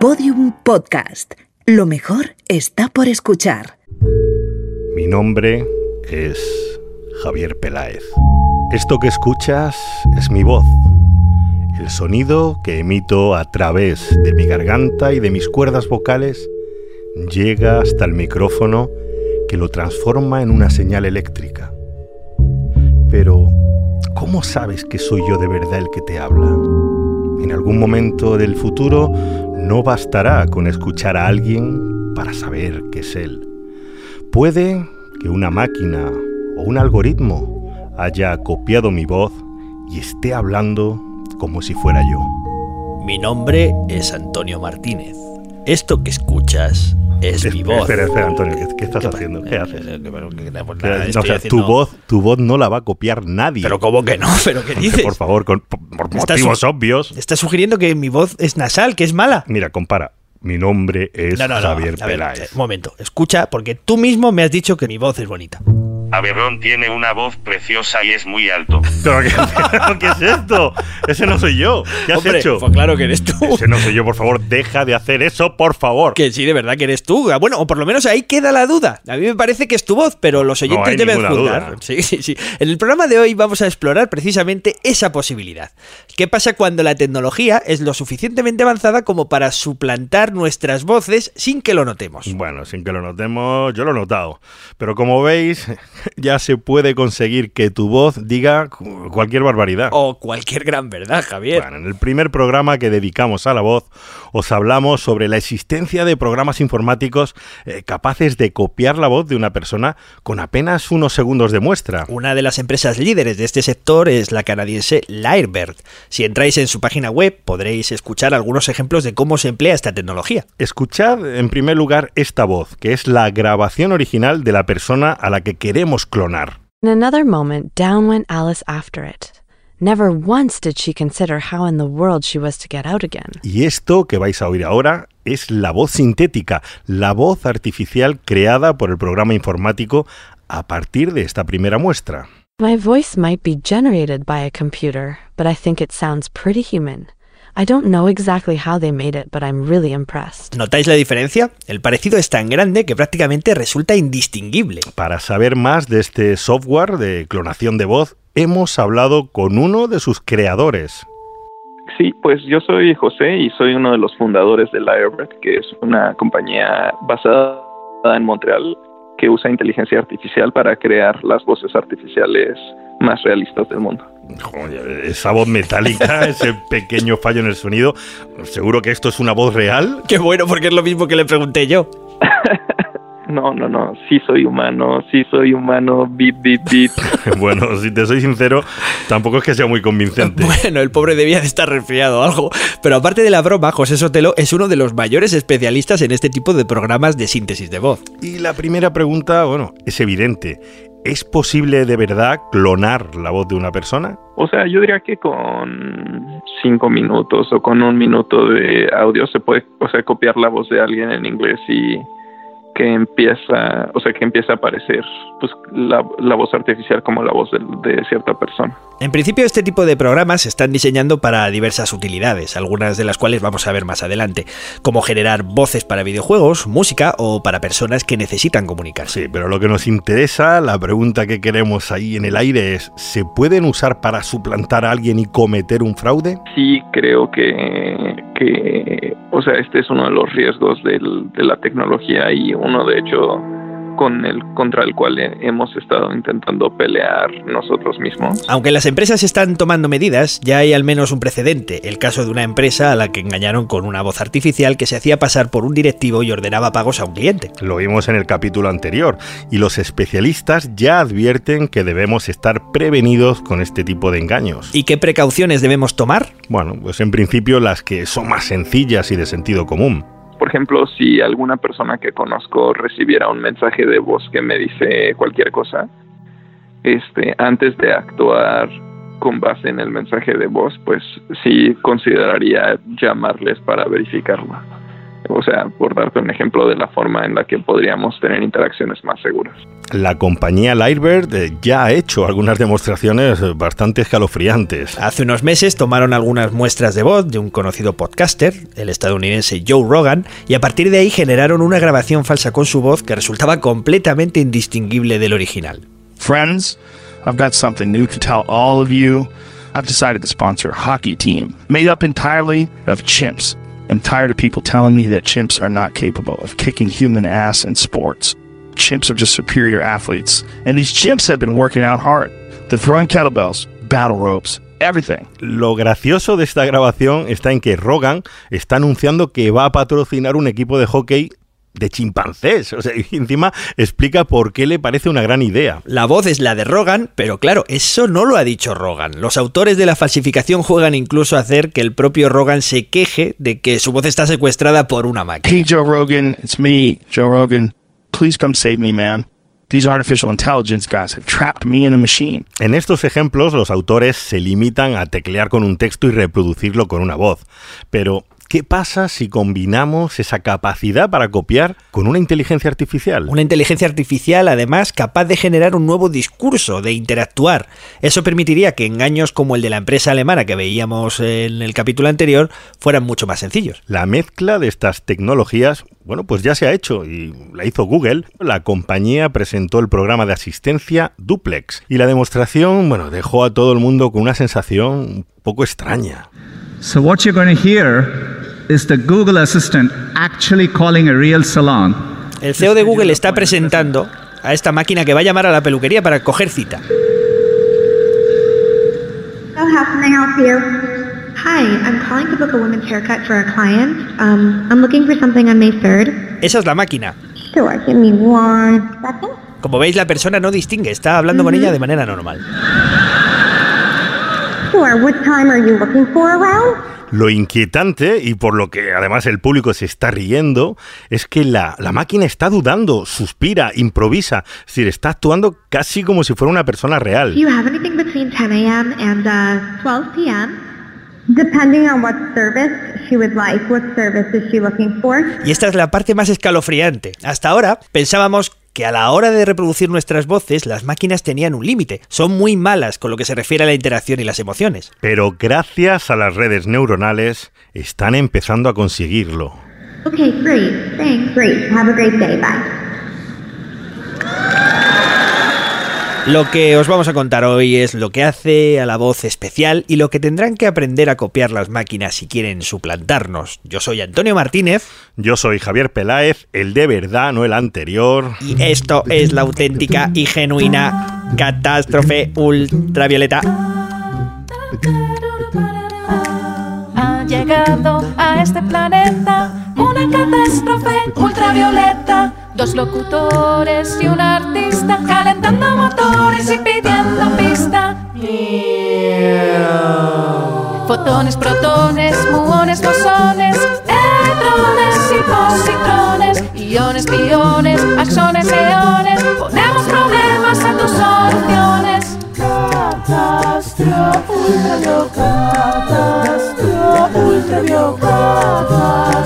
Podium Podcast. Lo mejor está por escuchar. Mi nombre es Javier Peláez. Esto que escuchas es mi voz, el sonido que emito a través de mi garganta y de mis cuerdas vocales llega hasta el micrófono que lo transforma en una señal eléctrica. Pero, ¿cómo sabes que soy yo de verdad el que te habla? En algún momento del futuro no bastará con escuchar a alguien para saber que es él. Puede que una máquina o un algoritmo haya copiado mi voz y esté hablando como si fuera yo. Mi nombre es Antonio Martínez. Esto que escuchas es mi voz. Espera, espera, Antonio, ¿qué, estás haciendo? ¿Qué haces? No, o sea, tu, voz, tu voz no la va a copiar nadie. Pero ¿cómo que no? ¿Pero qué dices? Por favor, con- por, motivos obvios. Estás sugiriendo que mi voz es nasal, que es mala. Mira, compara. Mi nombre es No, no, no. Javier ver, Peláez. momento. Escucha, porque tú mismo me has dicho que mi voz es bonita. Aberrón tiene una voz preciosa y es muy alto. ¿Pero qué, pero qué es esto? Ese no soy yo. ¿Qué has Hombre, hecho? Pues claro que eres tú. Ese no soy yo, por favor, deja de hacer eso, por favor. Que sí, de verdad que eres tú. Ah, Bueno, o por lo menos ahí queda la duda. A mí me parece que es tu voz, pero los oyentes deben juzgar. Sí, sí, sí. En el programa de hoy vamos a explorar precisamente esa posibilidad. ¿Qué pasa cuando la tecnología es lo suficientemente avanzada como para suplantar nuestras voces sin que lo notemos? Bueno, sin que lo notemos, yo lo he notado. Pero como veis, ya se puede conseguir que tu voz diga cu- cualquier barbaridad. O cualquier gran verdad, Javier. Bueno, en el primer programa que dedicamos a la voz, os hablamos sobre la existencia de programas informáticos eh, capaces de copiar la voz de una persona con apenas unos segundos de muestra. Una de las empresas líderes de este sector es la canadiense Lyrebird. Si entráis en su página web podréis escuchar algunos ejemplos de cómo se emplea esta tecnología. Escuchad en primer lugar esta voz, que es la grabación original de la persona a la que queremos clonar. In another moment, down went Alice after it. Never once did she consider how in the world she was to get out again. Y esto que vais a oír ahora es la voz sintética, la voz artificial creada por el programa informático a partir de esta primera muestra. My voice might be generated by a computer, but I think it sounds pretty human. I don't know exactly how they made it, but I'm really impressed. ¿Notáis la diferencia? El parecido es tan grande que prácticamente resulta indistinguible. Para saber más de este software de clonación de voz, hemos hablado con uno de sus creadores. Sí, pues yo soy José y soy uno de los fundadores de Lyrebird, que es una compañía basada en Montreal que usa inteligencia artificial para crear las voces artificiales más realistas del mundo. Joder, esa voz metálica, ese pequeño fallo en el sonido, seguro que esto es una voz real. Qué bueno, porque es lo mismo que le pregunté yo. No, no, no, sí soy humano, sí soy humano, beep, beep, beep. Bueno, si te soy sincero, tampoco es que sea muy convincente. Bueno, el pobre debía de estar resfriado o algo. Pero aparte de la broma, José Sotelo es uno de los mayores especialistas en este tipo de programas de síntesis de voz. Y la primera pregunta, bueno, es evidente. ¿Es posible de verdad clonar la voz de una persona? O sea, yo diría que con cinco minutos o con un minuto de audio se puede, o sea, copiar la voz de alguien en inglés y que empieza, o sea, que empieza a aparecer pues la, la voz artificial como la voz de, de cierta persona. En principio, este tipo de programas se están diseñando para diversas utilidades, algunas de las cuales vamos a ver más adelante, como generar voces para videojuegos, música o para personas que necesitan comunicarse. Sí, pero lo que nos interesa, la pregunta que queremos ahí en el aire es, ¿se pueden usar para suplantar a alguien y cometer un fraude? Sí creo que, que o sea, este es uno de los riesgos del- de la tecnología y uno de hecho con el contra el cual he- hemos estado intentando pelear nosotros mismos. Aunque las empresas están tomando medidas, ya hay al menos un precedente, el caso de una empresa a la que engañaron con una voz artificial que se hacía pasar por un directivo y ordenaba pagos a un cliente. Lo vimos en el capítulo anterior, y los especialistas ya advierten que debemos estar prevenidos con este tipo de engaños. ¿Y qué precauciones debemos tomar? Bueno, pues en principio las que son más sencillas y de sentido común. Por ejemplo, si alguna persona que conozco recibiera un mensaje de voz que me dice cualquier cosa, este, antes de actuar con base en el mensaje de voz, pues sí consideraría llamarles para verificarlo. O sea, por darte un ejemplo de la forma en la que podríamos tener interacciones más seguras. La compañía Lightbird eh, ya ha hecho algunas demostraciones eh, bastante escalofriantes. Hace unos meses tomaron algunas muestras de voz de un conocido podcaster, el estadounidense Joe Rogan, y a partir de ahí generaron una grabación falsa con su voz que resultaba completamente indistinguible del original. Friends, I've got something new to tell all of you. I've decided to sponsor a hockey team made up entirely of chimps. I'm tired of people telling me that chimps are not capable of kicking human ass in sports. Chimps are just superior athletes, and these chimps have been working out hard. They're throwing kettlebells, battle ropes, everything. Lo gracioso de esta grabación está en que Rogan está anunciando que va a patrocinar un equipo de hockey de chimpancés. O sea, y encima explica por qué le parece una gran idea. La voz es la de Rogan, pero claro, eso no lo ha dicho Rogan. Los autores de la falsificación juegan incluso a hacer que el propio Rogan se queje de que su voz está secuestrada por una máquina. Hey, Joe Rogan, it's me, Joe Rogan. Please come save me, man. These artificial intelligence guys have trapped me in a machine. En estos ejemplos, los autores se limitan a teclear con un texto y reproducirlo con una voz. Pero ¿Qué pasa si combinamos esa capacidad para copiar con una inteligencia artificial? Una inteligencia artificial, además, capaz de generar un nuevo discurso, de interactuar. Eso permitiría que engaños como el de la empresa alemana que veíamos en el capítulo anterior fueran mucho más sencillos. La mezcla de estas tecnologías, bueno, pues ya se ha hecho y la hizo Google. La compañía presentó el programa de asistencia Duplex y la demostración, bueno, dejó a todo el mundo con una sensación un poco extraña. So what you're going to hear is the Google Assistant actually calling a real salon. El CEO de Google está presentando a esta máquina que va a llamar a la peluquería para coger cita. How can I help you? Hi, I'm calling to book a women's haircut for a client. Um, I'm looking for something on May 3rd. Esa es la máquina. Sure, give me one second. Como veis, la persona no distingue, está hablando con ella de manera normal. Sure, what time are you looking for around? Lo inquietante, y por lo que además el público se está riendo, es que la, la, máquina está dudando, suspira, improvisa. Es decir, está actuando casi como si fuera una persona real. Do you have anything between 10 a.m. and uh, 12 p.m.? Depending on what service she would like, what service is she looking for? Y esta es la parte más escalofriante. Hasta ahora pensábamos que a la hora de reproducir nuestras voces las máquinas tenían un límite. Son muy malas con lo que se refiere a la interacción y las emociones. Pero gracias a las redes neuronales están empezando a conseguirlo. Okay, great. Thanks. Great. Have a great day. Bye. Lo que os vamos a contar hoy es lo que hace a la voz especial y lo que tendrán que aprender a copiar las máquinas si quieren suplantarnos. Yo soy Antonio Martínez. Yo soy Javier Peláez, el de verdad, no el anterior. Y esto es la auténtica y genuina catástrofe ultravioleta. Ha llegado a este planeta una catástrofe ultravioleta. Dos locutores y un artista calentando motores y pidiendo pista. Fotones, protones, muones, bosones, electrones y positrones, iones, piones, axones, eones. Ponemos problemas a tus soluciones. Catástrofe ultravioleta, ultravioleta,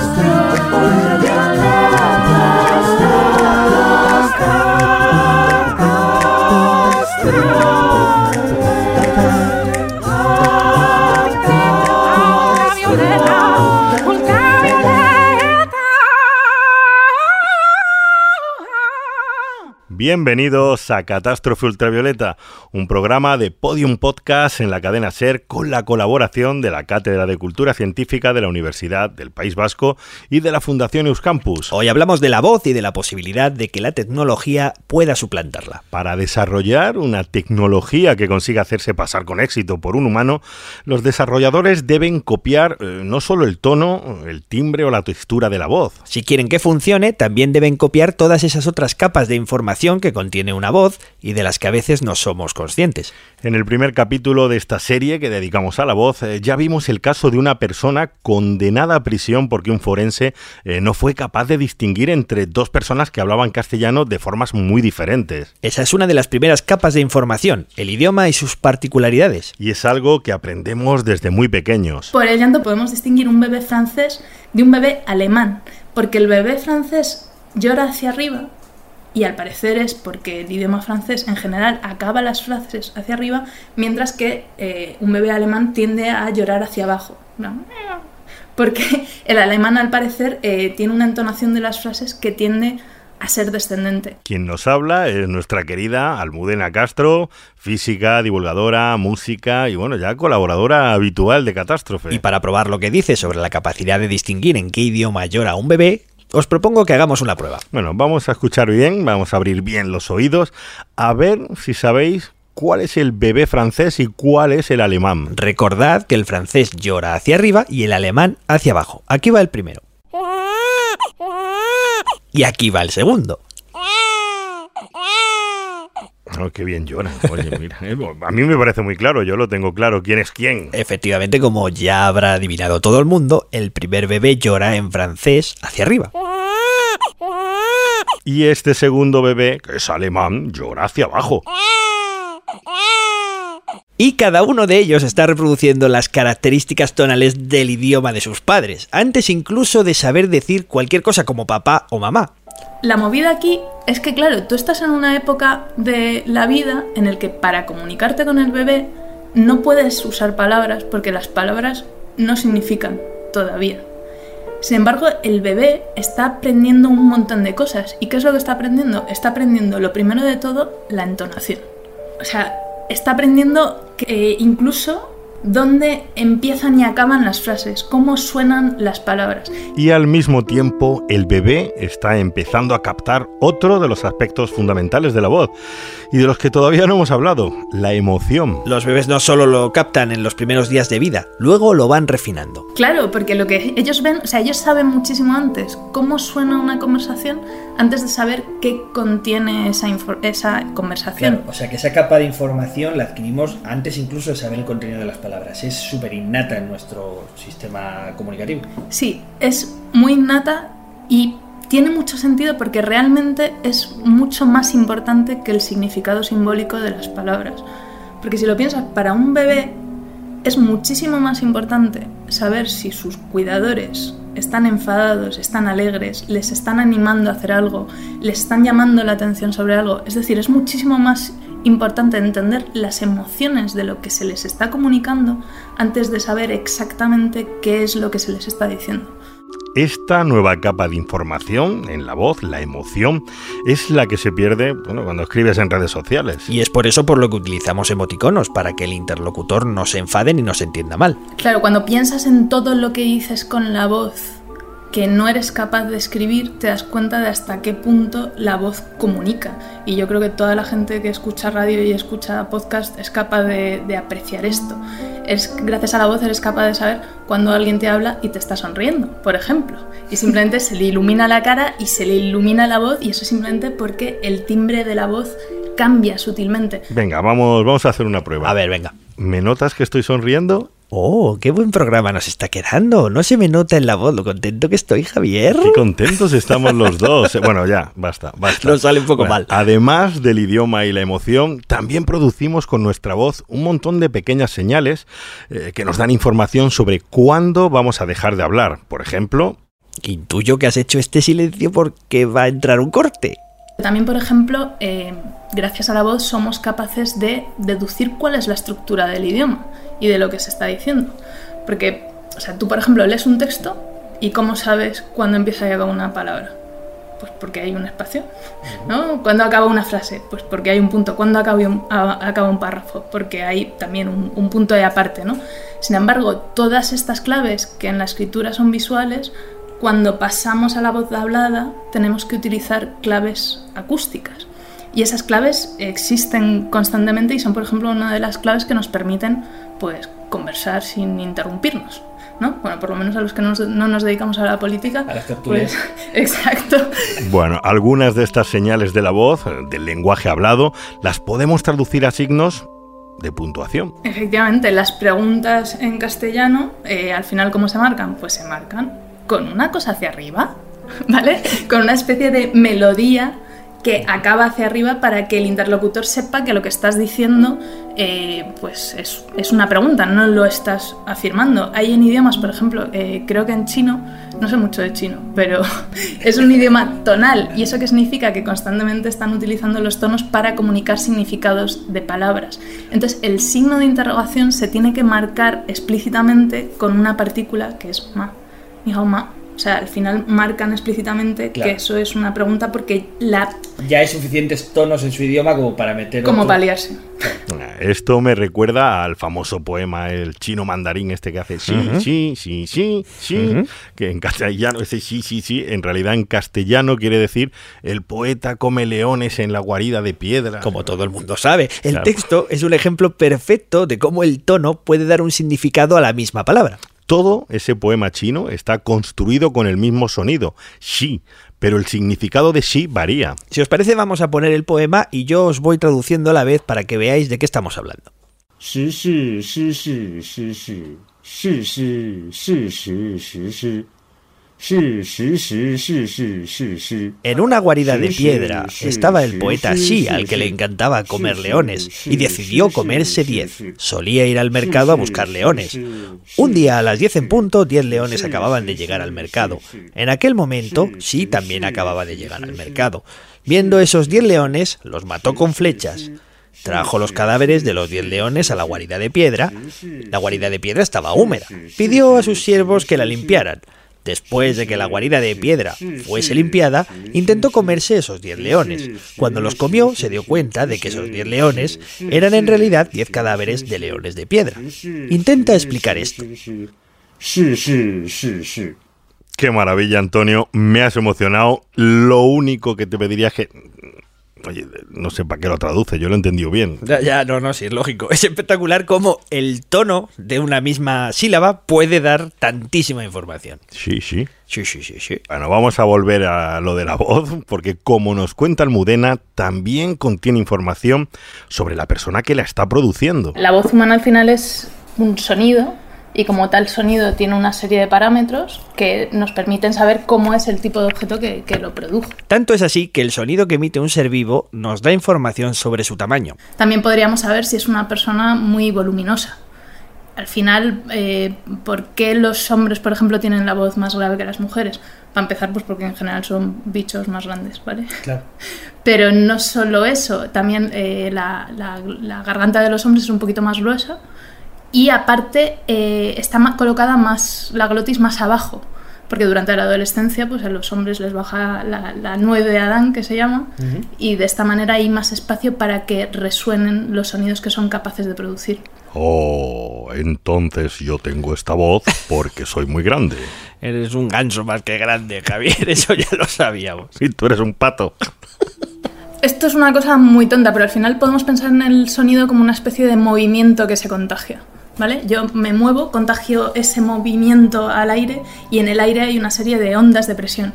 Bienvenidos a Catástrofe Ultravioleta, un programa de Podium Podcast en la cadena SER con la colaboración de la Cátedra de Cultura Científica de la Universidad del País Vasco y de la Fundación Euskampus. Hoy hablamos de la voz y de la posibilidad de que la tecnología pueda suplantarla. Para desarrollar una tecnología que consiga hacerse pasar con éxito por un humano, los desarrolladores deben copiar eh, no solo el tono, el timbre o la textura de la voz. Si quieren que funcione, también deben copiar todas esas otras capas de información que contiene una voz y de las que a veces no somos conscientes. En el primer capítulo de esta serie que dedicamos a la voz, eh, ya vimos el caso de una persona condenada a prisión porque un forense eh, no fue capaz de distinguir entre dos personas que hablaban castellano de formas muy diferentes. Esa es una de las primeras capas de información, el idioma y sus particularidades. Y es algo que aprendemos desde muy pequeños. Por el llanto podemos distinguir un bebé francés de un bebé alemán porque el bebé francés llora hacia arriba y al parecer es porque el idioma francés en general acaba las frases hacia arriba, mientras que eh, un bebé alemán tiende a llorar hacia abajo. ¿no? Porque el alemán al parecer eh, tiene una entonación de las frases que tiende a ser descendente. Quien nos habla es nuestra querida Almudena Castro, física, divulgadora, música y bueno, ya colaboradora habitual de Catástrofe. Y para probar lo que dice sobre la capacidad de distinguir en qué idioma llora un bebé, os propongo que hagamos una prueba. Bueno, vamos a escuchar bien, vamos a abrir bien los oídos, a ver si sabéis cuál es el bebé francés y cuál es el alemán. Recordad que el francés llora hacia arriba y el alemán hacia abajo. Aquí va el primero. Y aquí va el segundo. Oh, qué bien llora. Oye, mira, eh, a mí me parece muy claro, yo lo tengo claro quién es quién. Efectivamente, como ya habrá adivinado todo el mundo, el primer bebé llora en francés hacia arriba. Y este segundo bebé, que es alemán, llora hacia abajo. Y cada uno de ellos está reproduciendo las características tonales del idioma de sus padres, antes incluso de saber decir cualquier cosa como papá o mamá. La movida aquí es que, claro, tú estás en una época de la vida en el que para comunicarte con el bebé no puedes usar palabras porque las palabras no significan todavía. Sin embargo, el bebé está aprendiendo un montón de cosas. ¿Y qué es lo que está aprendiendo? Está aprendiendo, lo primero de todo, la entonación. O sea, está aprendiendo que incluso dónde empiezan y acaban las frases, cómo suenan las palabras. Y al mismo tiempo el bebé está empezando a captar otro de los aspectos fundamentales de la voz y de los que todavía no hemos hablado, la emoción. Los bebés no solo lo captan en los primeros días de vida, luego lo van refinando. Claro, porque lo que ellos ven, o sea, ellos saben muchísimo antes cómo suena una conversación antes de saber qué contiene esa, esa conversación. Claro, o sea, que esa capa de información la adquirimos antes incluso de saber el contenido de las palabras. Es súper innata en nuestro sistema comunicativo. Sí, es muy innata y tiene mucho sentido porque realmente es mucho más importante que el significado simbólico de las palabras. Porque si lo piensas, para un bebé es muchísimo más importante saber si sus cuidadores están enfadados, están alegres, les están animando a hacer algo, les están llamando la atención sobre algo. Es decir, es muchísimo más importante entender las emociones de lo que se les está comunicando antes de saber exactamente qué es lo que se les está diciendo. Esta nueva capa de información en la voz, la emoción, es la que se pierde bueno, cuando escribes en redes sociales. Y es por eso por lo que utilizamos emoticonos, para que el interlocutor no se enfade ni no se entienda mal. Claro, cuando piensas en todo lo que dices con la voz que no eres capaz de escribir, te das cuenta de hasta qué punto la voz comunica. Y yo creo que toda la gente que escucha radio y escucha podcast es capaz de, apreciar esto. Es, gracias a la voz eres capaz de saber cuando alguien te habla y te está sonriendo, por ejemplo. Y simplemente se le ilumina la cara y se le ilumina la voz y eso simplemente porque el timbre de la voz cambia sutilmente. Venga, vamos, vamos a hacer una prueba. A ver, venga. ¿Me notas que estoy sonriendo? Oh, qué buen programa nos está quedando. No se me nota en la voz lo contento que estoy, Javier. Qué contentos estamos los dos. Bueno, ya, basta, basta. Nos sale un poco mal. Además del idioma y la emoción, también producimos con nuestra voz un montón de pequeñas señales eh, que nos dan información sobre cuándo vamos a dejar de hablar. Por ejemplo... Intuyo que has hecho este silencio porque va a entrar un corte. También, por ejemplo, eh, gracias a la voz somos capaces de deducir cuál es la estructura del idioma y de lo que se está diciendo. Porque, o sea, tú, por ejemplo, lees un texto y ¿cómo sabes cuándo empieza a llegar una palabra? Pues porque hay un espacio, ¿no? ¿Cuándo acaba una frase? Pues porque hay un punto. ¿Cuándo acaba un, acaba un párrafo? Porque hay también un, un punto de aparte, ¿no? Sin embargo, todas estas claves que en la escritura son visuales, cuando pasamos a la voz hablada tenemos que utilizar claves acústicas. Y esas claves existen constantemente y son, por ejemplo, una de las claves que nos permiten pues, conversar sin interrumpirnos. ¿no? Bueno, por lo menos a los que no nos, dedicamos a la política. A las pues, Exacto. Bueno, algunas de estas señales de la voz, del lenguaje hablado, las podemos traducir a signos de puntuación. Efectivamente, las preguntas en castellano, eh, al final, ¿cómo se marcan? Pues se marcan con una cosa hacia arriba, ¿vale? Con una especie de melodía que acaba hacia arriba para que el interlocutor sepa que lo que estás diciendo eh, pues es, es una pregunta, no lo estás afirmando. Hay en idiomas, por ejemplo, eh, creo que en chino, no sé mucho de chino, pero es un idioma tonal y eso que significa que constantemente están utilizando los tonos para comunicar significados de palabras. Entonces el signo de interrogación se tiene que marcar explícitamente con una partícula que es ma, ma. O sea, al final marcan explícitamente Claro. que eso es una pregunta porque la Ya hay suficientes tonos en su idioma como para meter. como otro- paliarse. Esto me recuerda al famoso poema, el chino mandarín este que hace sí, sí, sí, sí, sí, Ujú. que en castellano, ese sí, sí, sí, en realidad en castellano quiere decir el poeta come leones en la guarida de piedra. Como todo el mundo sabe. El Claro. texto es un ejemplo perfecto de cómo el tono puede dar un significado a la misma palabra. Todo ese poema chino está construido con el mismo sonido, shi, pero el significado de shi varía. Si os parece, vamos a poner el poema y yo os voy traduciendo a la vez para que veáis de qué estamos hablando. En una guarida de piedra estaba el poeta Xi, al que le encantaba comer leones, y decidió comerse diez. Solía ir al mercado a buscar leones. Un día a las diez en punto, diez leones acababan de llegar al mercado. En aquel momento, Xi también acababa de llegar al mercado. Viendo esos diez leones, los mató con flechas. Trajo los cadáveres de los diez leones a la guarida de piedra. La guarida de piedra estaba húmeda. Pidió a sus siervos que la limpiaran. Después de que la guarida de piedra fuese limpiada, intentó comerse esos 10 leones. Cuando los comió, se dio cuenta de que esos 10 leones eran en realidad 10 cadáveres de leones de piedra. Intenta explicar esto. Qué maravilla, Antonio. Me has emocionado. Lo único que te pediría es que Oye, no sé para qué lo traduce, yo lo he entendido bien. Ya, ya, no, no, sí, es lógico. Es espectacular cómo el tono de una misma sílaba puede dar tantísima información. Sí, sí. Sí, sí, sí, sí. Bueno, vamos a volver a lo de la voz, porque como nos cuenta Almudena, también contiene información sobre la persona que la está produciendo. La voz humana al final es un sonido y como tal sonido tiene una serie de parámetros que nos permiten saber cómo es el tipo de objeto que, que lo produjo. Tanto es así que el sonido que emite un ser vivo nos da información sobre su tamaño. También podríamos saber si es una persona muy voluminosa. Al final, eh, ¿por qué los hombres, por ejemplo, tienen la voz más grave que las mujeres? Para empezar, pues porque en general son bichos más grandes, ¿vale? Claro. Pero no solo eso, también eh, la, la- la garganta de los hombres es un poquito más gruesa y aparte eh, está colocada más, la glotis más abajo, porque durante la adolescencia pues a los hombres les baja la, la nueve de Adán, que se llama, y de esta manera hay más espacio para que resuenen los sonidos que son capaces de producir. Oh, entonces yo tengo esta voz porque soy muy grande. Eres un ganso más que grande, Javier, eso ya lo sabíamos. Y tú eres un pato. Esto es una cosa muy tonta, pero al final podemos pensar en el sonido como una especie de movimiento que se contagia. Yo me muevo, contagio ese movimiento al aire y en el aire hay una serie de ondas de presión.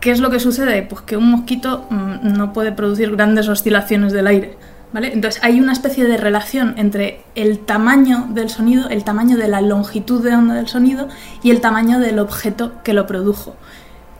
¿Qué es lo que sucede? Pues que un mosquito mm, no puede producir grandes oscilaciones del aire. ¿Vale? Entonces hay una especie de relación entre el tamaño del sonido, el tamaño de la longitud de onda del sonido y el tamaño del objeto que lo produjo.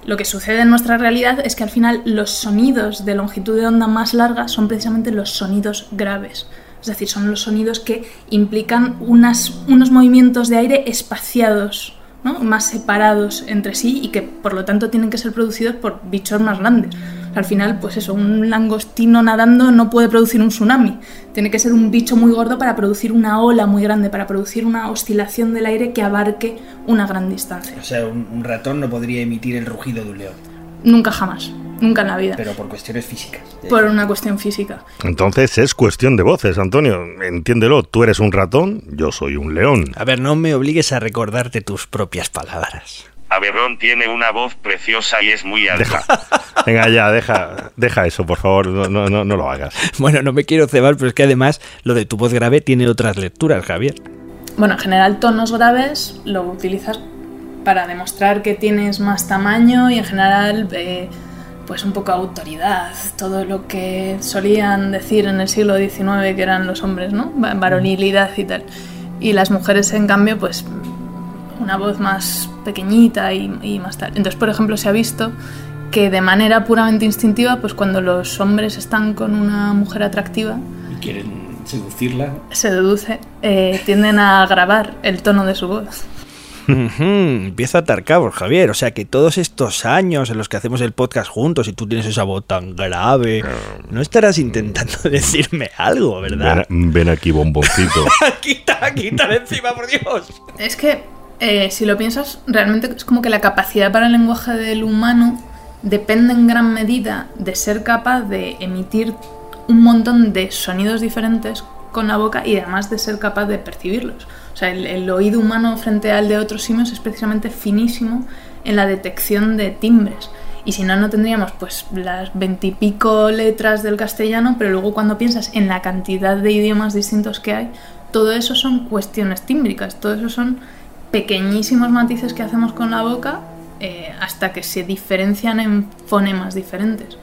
Lo que sucede en nuestra realidad es que al final los sonidos de longitud de onda más larga son precisamente los sonidos graves. Es decir, son los sonidos que implican unas, unos movimientos de aire espaciados, ¿no? más separados entre sí y que por lo tanto tienen que ser producidos por bichos más grandes. Al final, pues eso, un langostino nadando no puede producir un tsunami. Tiene que ser un bicho muy gordo para producir una ola muy grande, para producir una oscilación del aire que abarque una gran distancia. O sea, un, un ratón no podría emitir el rugido de un león, Nunca jamás, nunca en la vida. pero por cuestiones físicas. Por una cuestión física. Entonces es cuestión de voces, Antonio. Entiéndelo, tú eres un ratón, yo soy un león. A ver, no me obligues a recordarte tus propias palabras. Aberrón tiene una voz preciosa y es muy alto. Deja. Venga ya, deja, deja eso, por favor, no, no, no, no lo hagas. Bueno, no me quiero cebar, pero es que además lo de tu voz grave tiene otras lecturas, Javier. Bueno, en general tonos graves lo utilizas para demostrar que tienes más tamaño y en general eh, pues un poco autoridad, todo lo que solían decir en el siglo XIX que eran los hombres, ¿no? Va- Varonilidad y tal. Y las mujeres en cambio pues una voz más pequeñita y, y más tal. Entonces, por ejemplo, se ha visto que de manera puramente instintiva, pues cuando los hombres están con una mujer atractiva, Y quieren seducirla. se deduce, eh, tienden a grabar el tono de su voz. Ujú, Empieza a atar cabos, Javier. O sea que todos estos años en los que hacemos el podcast juntos y tú tienes esa voz tan grave, no estarás intentando decirme algo, ¿verdad? Ven, ven aquí, bomboncito. quita, quita de encima, por Dios. Es que, eh, si lo piensas, realmente es como que la capacidad para el lenguaje del humano depende en gran medida de ser capaz de emitir un montón de sonidos diferentes con la boca y además de ser capaz de percibirlos. Sea, el, el oído humano frente al de otros simios es precisamente finísimo en la detección de timbres. Y si no, no tendríamos pues las veintipico letras del castellano, pero luego cuando piensas en la cantidad de idiomas distintos que hay, todo eso son cuestiones tímbricas, todo eso son pequeñísimos matices que hacemos con la boca eh, hasta que se diferencian en fonemas diferentes.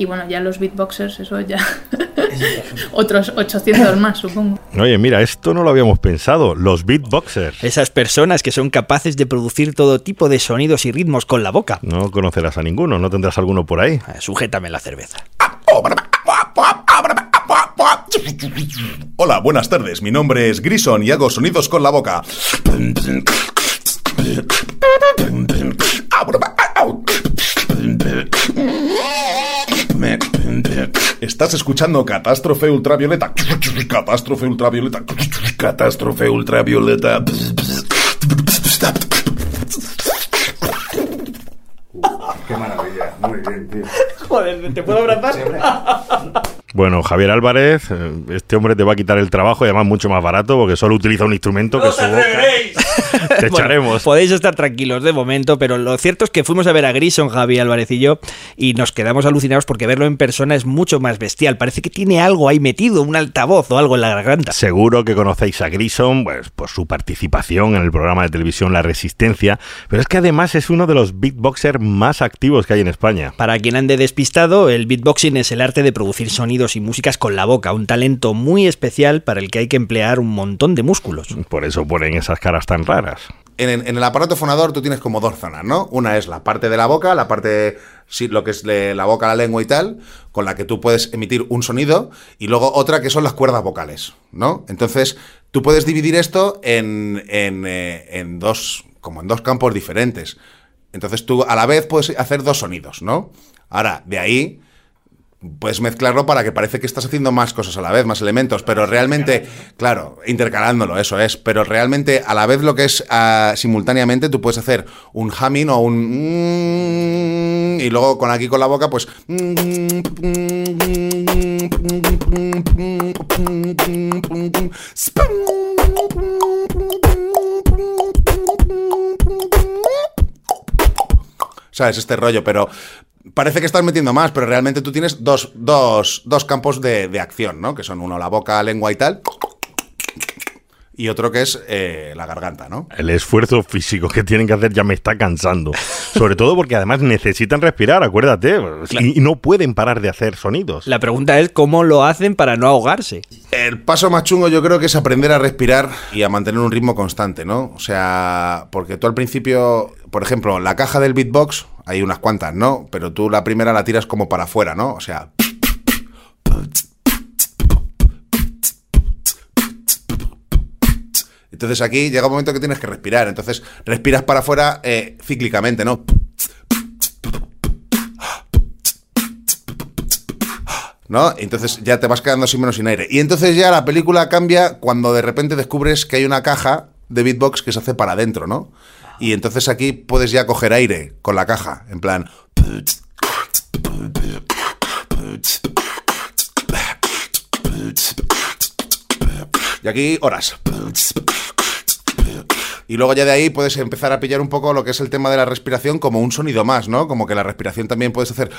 Y bueno, ya los beatboxers, eso ya. Otros 800 más, supongo. Oye, mira, esto no lo habíamos pensado. Los beatboxers. Esas personas que son capaces de producir todo tipo de sonidos y ritmos con la boca. No conocerás a ninguno, no tendrás alguno por ahí. Ah, Sujétame la cerveza. Hola, buenas tardes. Mi nombre es Grison y hago sonidos con la boca. Estás escuchando Catástrofe Ultravioleta. Catástrofe Ultravioleta. Catástrofe Ultravioleta. Qué maravilla. Muy bien, tío. Joder, ¿te puedo abrazar? Bueno, Javier Álvarez, eh, este hombre te va a quitar el trabajo y además mucho más barato porque solo utiliza un instrumento que es su boca. Te Bueno, echaremos. podéis estar tranquilos de momento, pero lo cierto es que fuimos a ver a Grison, Javi Álvarez y yo, y nos quedamos alucinados porque verlo en persona es mucho más bestial. Parece que tiene algo ahí metido, un altavoz o algo en la garganta. Seguro que conocéis a Grison pues, por su participación en el programa de televisión La Resistencia, pero es que además es uno de los beatboxers más activos que hay en España. Para quien ande despistado, el beatboxing es el arte de producir sonidos y músicas con la boca, un talento muy especial para el que hay que emplear un montón de músculos. Por eso ponen esas caras tan raras. En, el aparato fonador tú tienes como dos zonas, ¿no? Una es la parte de la boca, la parte, sí, lo que es la boca, la lengua y tal, con la que tú puedes emitir un sonido, y luego otra que son las cuerdas vocales, ¿no? Entonces, tú puedes dividir esto en, en, eh, en dos, como en dos campos diferentes. Entonces tú a la vez puedes hacer dos sonidos, ¿no? Ahora, de ahí puedes mezclarlo para que parece que estás haciendo más cosas a la vez, más elementos, pero realmente, claro, intercalándolo, eso es, pero realmente a la vez lo que es ah, simultáneamente tú puedes hacer un humming o un y luego con aquí con la boca pues ¿Sabes? Este rollo, pero parece que estás metiendo más, pero realmente tú tienes dos, dos, dos campos de, de acción, ¿no? Que son uno la boca, lengua y tal. Y otro que es eh, la garganta, ¿no? El esfuerzo físico que tienen que hacer ya me está cansando. Sobre todo porque además necesitan respirar, acuérdate. Y, y no pueden parar de hacer sonidos. La pregunta es cómo lo hacen para no ahogarse. El paso más chungo yo creo que es aprender a respirar y a mantener un ritmo constante, ¿no? O sea, porque tú al principio, por ejemplo, la caja del beatbox, hay unas cuantas, ¿no? Pero tú la primera la tiras como para afuera, ¿no? O sea... Entonces aquí llega un momento que tienes que respirar. Entonces respiras para afuera eh, cíclicamente, ¿no? ¿no? Entonces ya te vas quedando sin menos sin aire. Y entonces ya la película cambia cuando de repente descubres que hay una caja de beatbox que se hace para adentro, ¿no? Y entonces aquí puedes ya coger aire con la caja, en plan... Y aquí horas. Y luego ya de ahí puedes empezar a pillar un poco lo que es el tema de la respiración como un sonido más, ¿no? Como que la respiración también puedes hacer...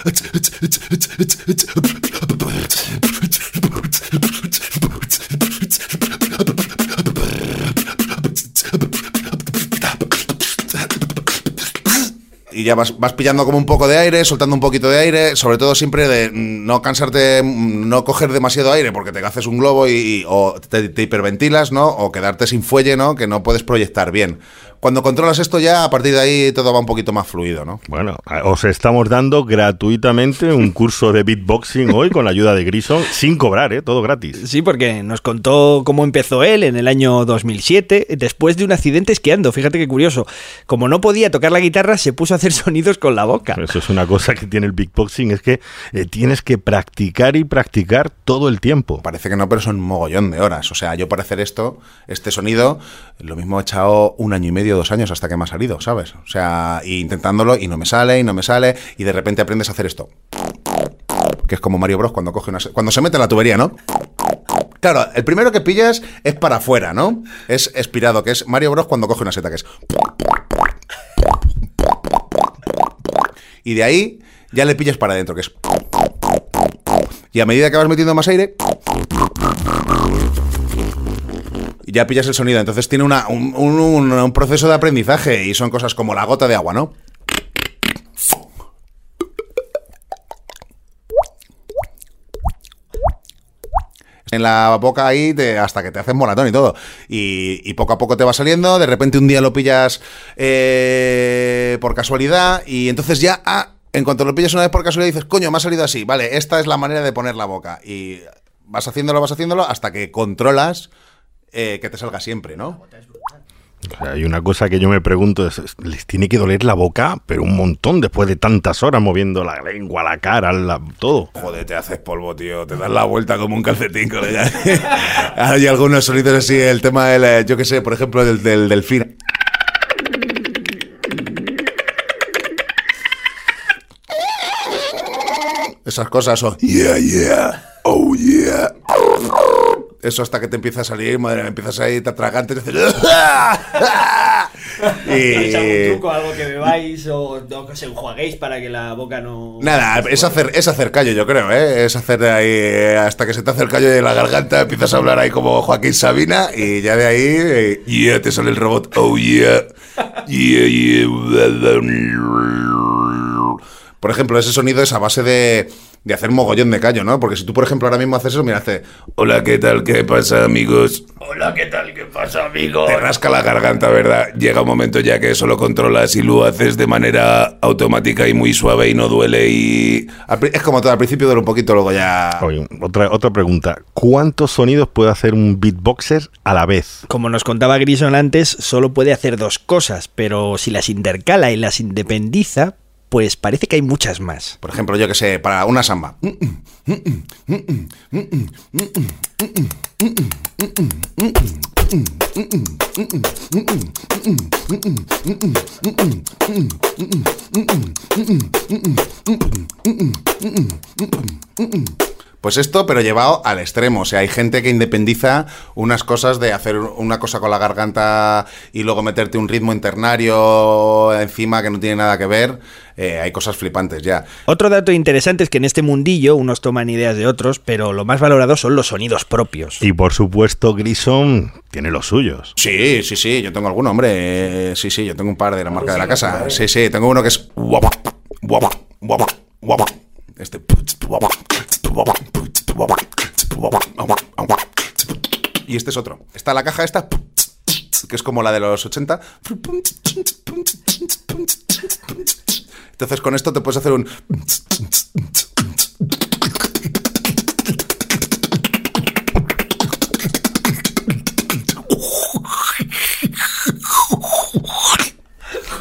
y ya vas, vas, pillando como un poco de aire, soltando un poquito de aire, sobre todo siempre de no cansarte, no coger demasiado aire porque te haces un globo y, te, te, hiperventilas, ¿no? O quedarte sin fuelle, ¿no? Que no puedes proyectar bien. Cuando controlas esto ya, a partir de ahí todo va un poquito más fluido, ¿no? Bueno, os estamos dando gratuitamente un curso de beatboxing hoy con la ayuda de Grison, sin cobrar, ¿eh? Todo gratis. Sí, porque nos contó cómo empezó él en el año 2007, después de un accidente esquiando. Fíjate qué curioso. Como no podía tocar la guitarra, se puso a hacer sonidos con la boca. Eso es una cosa que tiene el beatboxing, es que eh, tienes que practicar y practicar todo el tiempo. Parece que no, pero son un mogollón de horas. O sea, yo para hacer esto, este sonido, lo mismo he echado un año y medio, dos años hasta que me ha salido, ¿sabes? O sea, intentándolo y no me sale, y no me sale, y de repente aprendes a hacer esto. Que es como Mario Bros cuando coge una... Cuando se mete en la tubería, ¿no? Claro, el primero que pillas es para afuera, ¿no? Es expirado, que es Mario Bros cuando coge una seta, que es... Y de ahí ya le pillas para adentro, que es... Y a medida que vas metiendo más aire, ya pillas el sonido. Entonces tiene una- un, un- proceso de aprendizaje y son cosas como la gota de agua, ¿no? En la boca ahí hasta que te haces moratón y todo. Y, y poco a poco te va saliendo. De repente un día lo pillas eh, por casualidad. Y entonces ya, ah, en cuanto lo pillas una vez por casualidad, dices, coño, me ha salido así. Vale, esta es la manera de poner la boca. Y vas haciéndolo, vas haciéndolo hasta que controlas eh, que te salga siempre, ¿no? O sea, hay una cosa que yo me pregunto, es, es- les tiene que doler la boca, pero un montón después de tantas horas moviendo la lengua, la cara, la- todo. Joder, te haces polvo, tío. Te das la vuelta como un calcetín, colega. Hay algunos sonidos así, el tema del, eh, yo qué sé, por ejemplo, del, del delfín. Esas cosas son. Yeah, yeah. Oh, yeah. Eso hasta que te empieza a salir, madre, empiezas a ir atragante y dices. ¿Tenéis algún y. truco, algo que bebáis o no, que se enjuaguéis para que la boca no... Nada, es hacer, es hacer callo, yo creo, ¿eh? Es hacer ahí, hasta que se te hace el callo de la garganta, empiezas a hablar ahí como Joaquín Sabina y ya de ahí, eh, yeah, te sale el robot, oh yeah, yeah, yeah. Por ejemplo, ese sonido es a base de, de hacer mogollón de callo, ¿no? Porque si tú, por ejemplo, ahora mismo haces eso, mira, hace, hola, ¿qué tal? ¿Qué pasa, amigos? Hola, ¿qué tal? ¿Qué pasa, amigo? Te rasca la garganta, ¿verdad? Llega un momento ya que eso lo controlas y lo haces de manera automática y muy suave y no duele y... Es como todo, al principio duele un poquito, luego ya... Oye, otra, otra pregunta. ¿Cuántos sonidos puede hacer un beatboxer a la vez? Como nos contaba Grison antes, solo puede hacer dos cosas, pero si las intercala y las independiza, pues parece que hay muchas más. Por ejemplo, yo que sé, para una samba. Pues esto, pero llevado al extremo. O sea, hay gente que independiza unas cosas de hacer una cosa con la garganta y luego meterte un ritmo internario encima que no tiene nada que ver. Eh, hay cosas flipantes ya. Otro dato interesante es que en este mundillo unos toman ideas de otros, pero lo más valorado son los sonidos propios. Y por supuesto, Grison tiene los suyos. Sí, sí, sí, yo tengo alguno, hombre. Eh, sí, sí, yo tengo un par de la marca de la casa. Sí, sí, tengo uno que es. guapa, guapa, guapa, guapa. Este. Y este es otro. Está la caja esta, que es como la de los 80. Entonces con esto te puedes hacer un...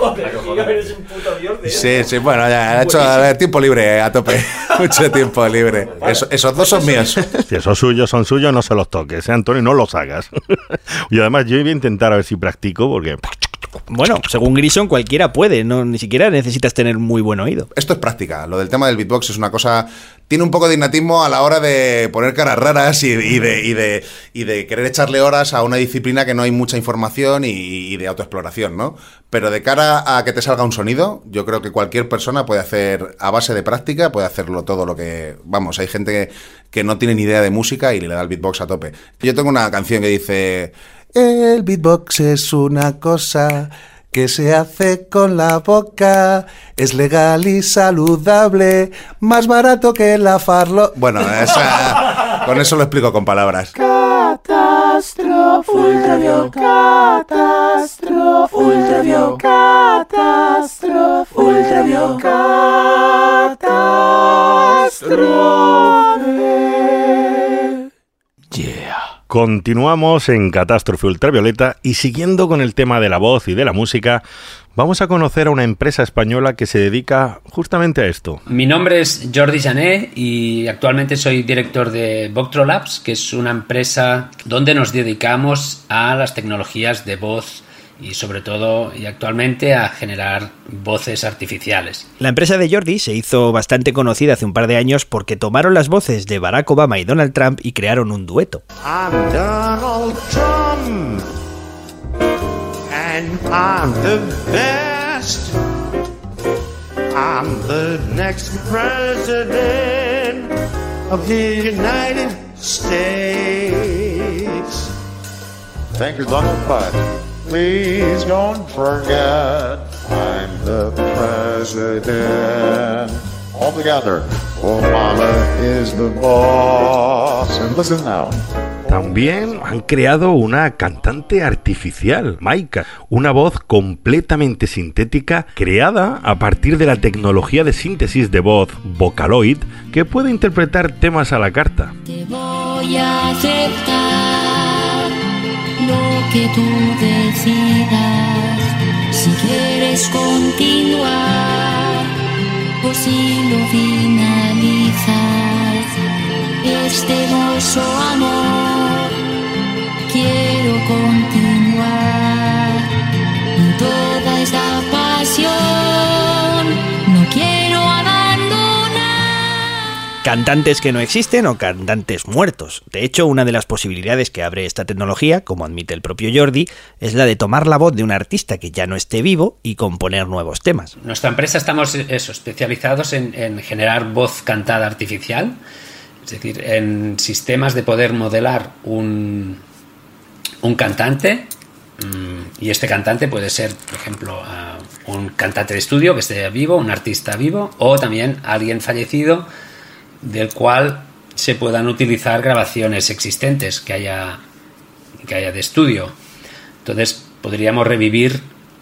Joder, eres un puto dios de Sí, sí, bueno, ya he hecho eh, tiempo libre a tope. Mucho tiempo libre. Eso- esos dos son míos. Si esos suyos son suyos, no se los toques, ¿eh, Antonio? No los hagas. y además, yo voy a intentar a ver si practico, porque. Bueno, según Grison, cualquiera puede, no ni siquiera necesitas tener muy buen oído. Esto es práctica. Lo del tema del beatbox es una cosa. Tiene un poco de innatismo a la hora de poner caras raras y, y de, y, de, y de querer echarle horas a una disciplina que no hay mucha información y, y de autoexploración, ¿no? Pero de cara a que te salga un sonido, yo creo que cualquier persona puede hacer, a base de práctica, puede hacerlo todo lo que. Vamos, hay gente que, que no tiene ni idea de música y le da el beatbox a tope. Yo tengo una canción que dice. El beatbox es una cosa que se hace con la boca, es legal y saludable, más barato que la farlo. Bueno, esa, Con eso lo explico con palabras. Catástrofe, ultraviol, catástrofe, ultraviol, catástrofe, ultraviol, catástrofe. Continuamos en Catástrofe Ultravioleta y siguiendo con el tema de la voz y de la música, vamos a conocer a una empresa española que se dedica justamente a esto. Mi nombre es Jordi Jané y actualmente soy director de Voctro Labs, que es una empresa donde nos dedicamos a las tecnologías de voz y sobre todo y actualmente a generar voces artificiales. La empresa de Jordi se hizo bastante conocida hace un par de años porque tomaron las voces de Barack Obama y Donald Trump y crearon un dueto. I'm Donald Trump, and I'm the best. I'm the next president of the United States. Thank you, Donald, please don't forget I'm the president. All together, Obama is the boss. And listen now. También han creado una cantante artificial, Maika, una voz completamente sintética creada a partir de la tecnología de síntesis de voz Vocaloid que puede interpretar temas a la carta. Te voy a aceptar que tú decidas. Si quieres continuar o si lo finalizas, este hermoso amor quiero continuar. Cantantes que no existen o cantantes muertos. De hecho, una de las posibilidades que abre esta tecnología, como admite el propio Jordi, es la de tomar la voz de un artista que ya no esté vivo y componer nuevos temas. Nuestra empresa estamos especializados en, en generar voz cantada artificial, es decir, en sistemas de poder modelar un, un cantante mm, y este cantante puede ser, por ejemplo, un cantante de estudio que esté vivo, un artista vivo o también alguien fallecido del cual se puedan utilizar grabaciones existentes que haya, que haya de estudio. Entonces podríamos revivir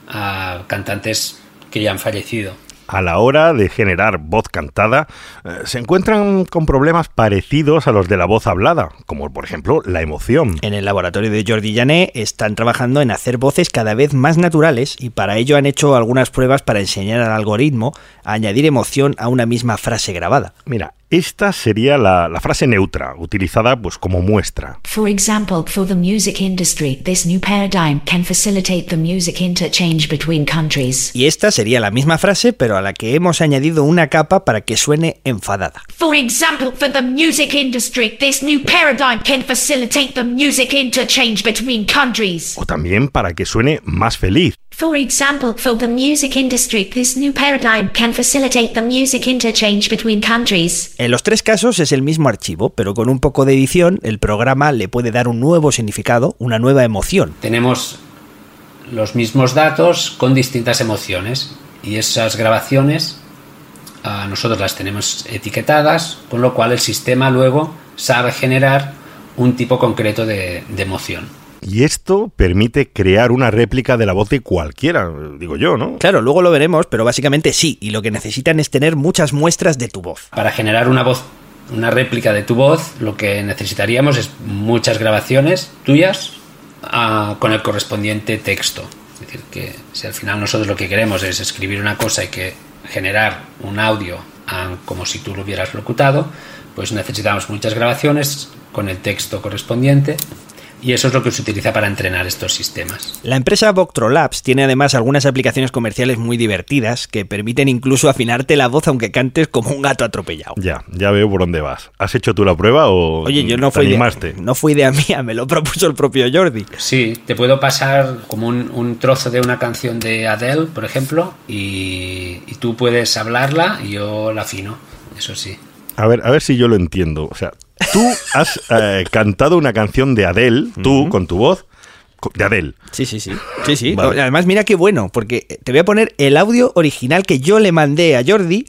a cantantes que ya han fallecido. A la hora de generar voz cantada, eh, se encuentran con problemas parecidos a los de la voz hablada, como por ejemplo la emoción. En el laboratorio de Jordi Jané están trabajando en hacer voces cada vez más naturales y para ello han hecho algunas pruebas para enseñar al algoritmo a añadir emoción a una misma frase grabada. Mira, esta sería la, la frase neutra, utilizada pues como muestra. For example, for the music industry, this new paradigm can facilitate the music interchange between countries. Y esta sería la misma frase, pero a la que hemos añadido una capa para que suene enfadada. For example, for the music industry, this new paradigm can facilitate the music interchange between countries. O también para que suene más feliz. For example, for the music industry, this new paradigm can facilitate the music interchange between countries. En los tres casos es el mismo archivo, pero con un poco de edición el programa le puede dar un nuevo significado, una nueva emoción. Tenemos los mismos datos con distintas emociones y esas grabaciones nosotros las tenemos etiquetadas, con lo cual el sistema luego sabe generar un tipo concreto de, de emoción. Y esto permite crear una réplica de la voz de cualquiera, digo yo, ¿no? Claro, luego lo veremos, pero básicamente sí, y lo que necesitan es tener muchas muestras de tu voz. Para generar una voz, una réplica de tu voz, lo que necesitaríamos es muchas grabaciones tuyas ah, con el correspondiente texto. Es decir, que si al final nosotros lo que queremos es escribir una cosa y que generar un audio ah, como si tú lo hubieras locutado, pues necesitamos muchas grabaciones con el texto correspondiente y eso es lo que se utiliza para entrenar estos sistemas. La empresa Voctro Labs tiene además algunas aplicaciones comerciales muy divertidas que permiten incluso afinarte la voz aunque cantes como un gato atropellado. Ya, ya veo por dónde vas. ¿Has hecho tú la prueba o Oye, yo no te fui, animaste? de, no fui de a mía, me lo propuso el propio Jordi. Sí, te puedo pasar como un, un trozo de una canción de Adele, por ejemplo, y, y tú puedes hablarla y yo la afino, eso sí. A ver, a ver si yo lo entiendo. O sea, tú has eh, cantado una canción de Adele, tú, con tu voz, de Adele. Sí, sí, sí. Sí, sí. Vale. Además, mira qué bueno, porque te voy a poner el audio original que yo le mandé a Jordi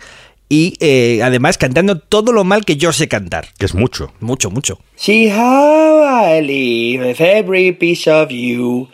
y eh, además cantando todo lo mal que yo sé cantar. Que es mucho. Mucho, mucho. See how I live with every piece of you.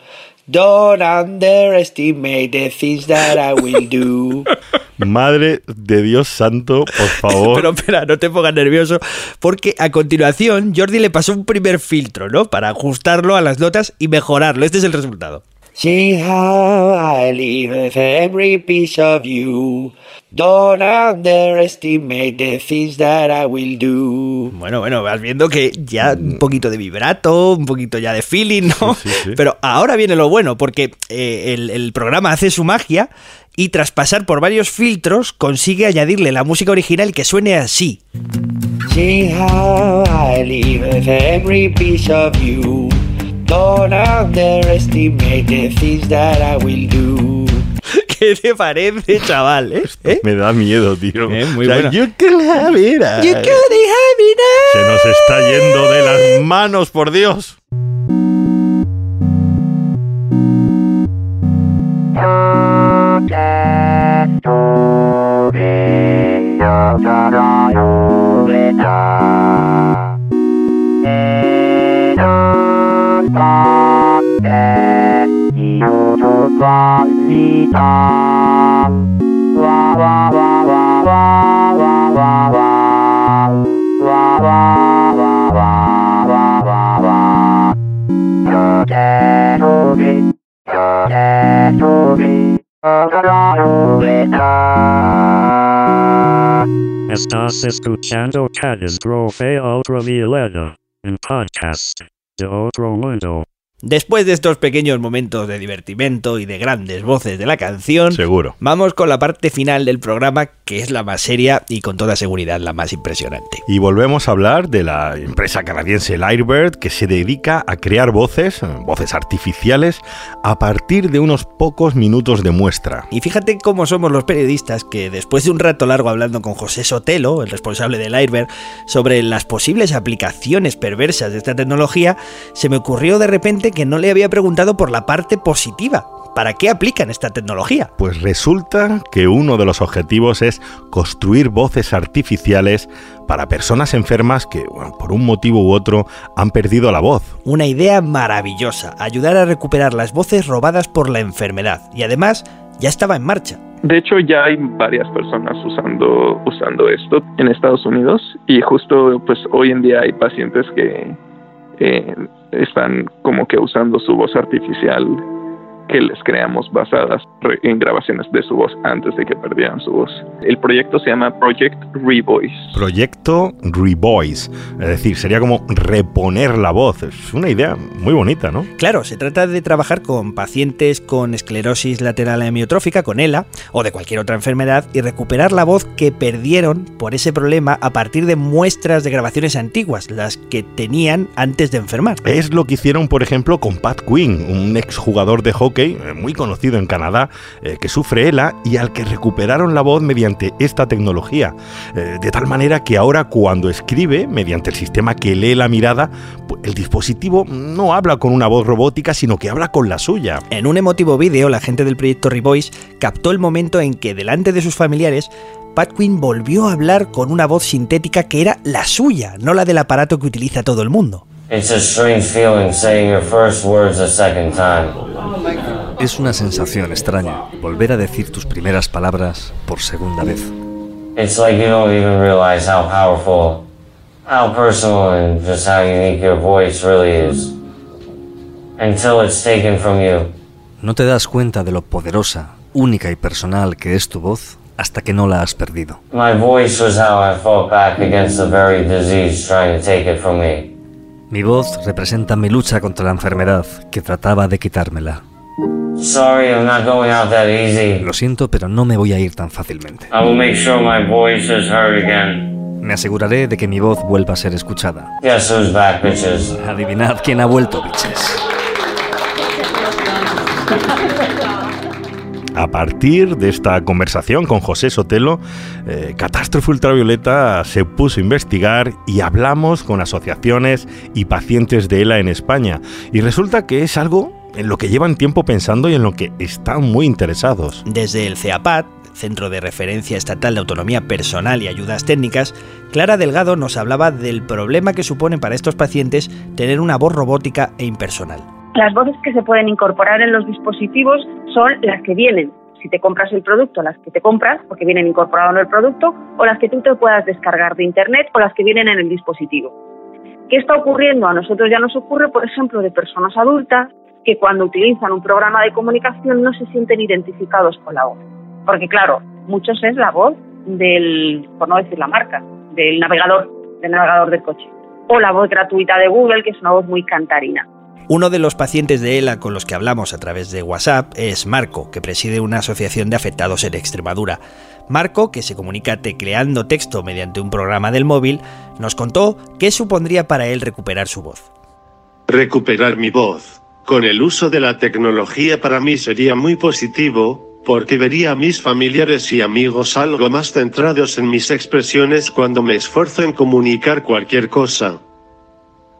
Don't underestimate the things that I will do. Madre de Dios santo, por favor. Pero espera, no te pongas nervioso, porque a continuación Jordi le pasó un primer filtro, ¿no? Para ajustarlo a las notas y mejorarlo. Este es el resultado. See how I live with every piece of you. Don't underestimate the things that I will do. Bueno, bueno, vas viendo que ya un poquito de vibrato, un poquito ya de feeling, ¿no? Pero ahora viene lo bueno, porque eh, el, el programa hace su magia y tras pasar por varios filtros consigue añadirle la música original que suene así. See how I live with every piece of you. Don't underestimate the things that I will do. ¿Qué te parece, chaval? eh? ¿Eh? Me da miedo, tío. muy O sea, buena. you can have it. You can have it. Se nos está yendo de las manos, por Dios. Estás escuchando Caras Grofe Ultravioleta, en podcast. De otro mundo. Después de estos pequeños momentos de divertimento y de grandes voces de la canción, Seguro. vamos con la parte final del programa, que es la más seria y con toda seguridad la más impresionante. Y volvemos a hablar de la empresa canadiense Lyrebird que se dedica a crear voces, voces artificiales, a partir de unos pocos minutos de muestra. Y fíjate cómo somos los periodistas que después de un rato largo hablando con José Sotelo, el responsable de Lyrebird, sobre las posibles aplicaciones perversas de esta tecnología, se me ocurrió de repente que no le había preguntado por la parte positiva. ¿Para qué aplican esta tecnología? Pues resulta que uno de los objetivos es construir voces artificiales para personas enfermas que, bueno, por un motivo u otro, han perdido la voz. Una idea maravillosa, ayudar a recuperar las voces robadas por la enfermedad. Y además, ya estaba en marcha. De hecho, ya hay varias personas usando, usando esto en Estados Unidos y justo pues hoy en día hay pacientes que eh, están como que usando su voz artificial que les creamos basadas en grabaciones de su voz antes de que perdieran su voz. El proyecto se llama Project Revoice. Proyecto Revoice, es decir, sería como reponer la voz. Es una idea muy bonita, ¿no? Claro, se trata de trabajar con pacientes con esclerosis lateral amiotrófica, con ELA, o de cualquier otra enfermedad, y recuperar la voz que perdieron por ese problema a partir de muestras de grabaciones antiguas, las que tenían antes de enfermar. Es lo que hicieron, por ejemplo, con Pat Quinn, un exjugador de hockey eh, muy conocido en Canadá, eh, que sufre ELA y al que recuperaron la voz mediante esta tecnología. Eh, de tal manera que ahora cuando escribe, mediante el sistema que lee la mirada, el dispositivo no habla con una voz robótica, sino que habla con la suya. En un emotivo vídeo, la gente del proyecto Revoice captó el momento en que, delante de sus familiares, Pat Quinn volvió a hablar con una voz sintética que era la suya, no la del aparato que utiliza todo el mundo. It's a strange feeling saying your first words a second time. Es una sensación extraña volver a decir tus primeras palabras por segunda vez. It's like you don't even realize how powerful, how personal, and just how unique your voice really is. Until it's taken from you. No te das cuenta de lo poderosa, única y personal que es tu voz hasta que no la has perdido. My voice was how I fought back against the very disease trying to take it from me. Mi voz representa mi lucha contra la enfermedad que trataba de quitármela. Sorry, I'm not going out that easy. Lo siento, pero no me voy a ir tan fácilmente. I will make sure my voice is heard again. Me aseguraré de que mi voz vuelva a ser escuchada. Guess who's back, bitches? Adivinad quién ha vuelto, biches. A partir de esta conversación con José Sotelo, eh, Catástrofe Ultravioleta se puso a investigar y hablamos con asociaciones y pacientes de ELA en España. Y resulta que es algo en lo que llevan tiempo pensando y en lo que están muy interesados. Desde el CEAPAT, Centro de Referencia Estatal de Autonomía Personal y Ayudas Técnicas, Clara Delgado nos hablaba del problema que supone para estos pacientes tener una voz robótica e impersonal. Las voces que se pueden incorporar en los dispositivos son las que vienen si te compras el producto, las que te compras porque vienen incorporadas en el producto, o las que tú te puedas descargar de internet o las que vienen en el dispositivo. ¿Qué está ocurriendo? A nosotros ya nos ocurre, por ejemplo, de personas adultas que cuando utilizan un programa de comunicación no se sienten identificados con la voz. Porque claro, muchos es la voz del, por no decir la marca, del navegador, del navegador del coche. O la voz gratuita de Google, que es una voz muy cantarina. Uno de los pacientes de ELA con los que hablamos a través de WhatsApp es Marco, que preside una asociación de afectados en Extremadura. Marco, que se comunica tecleando texto mediante un programa del móvil, nos contó qué supondría para él recuperar su voz. Recuperar mi voz. Con el uso de la tecnología para mí sería muy positivo, porque vería a mis familiares y amigos algo más centrados en mis expresiones cuando me esfuerzo en comunicar cualquier cosa.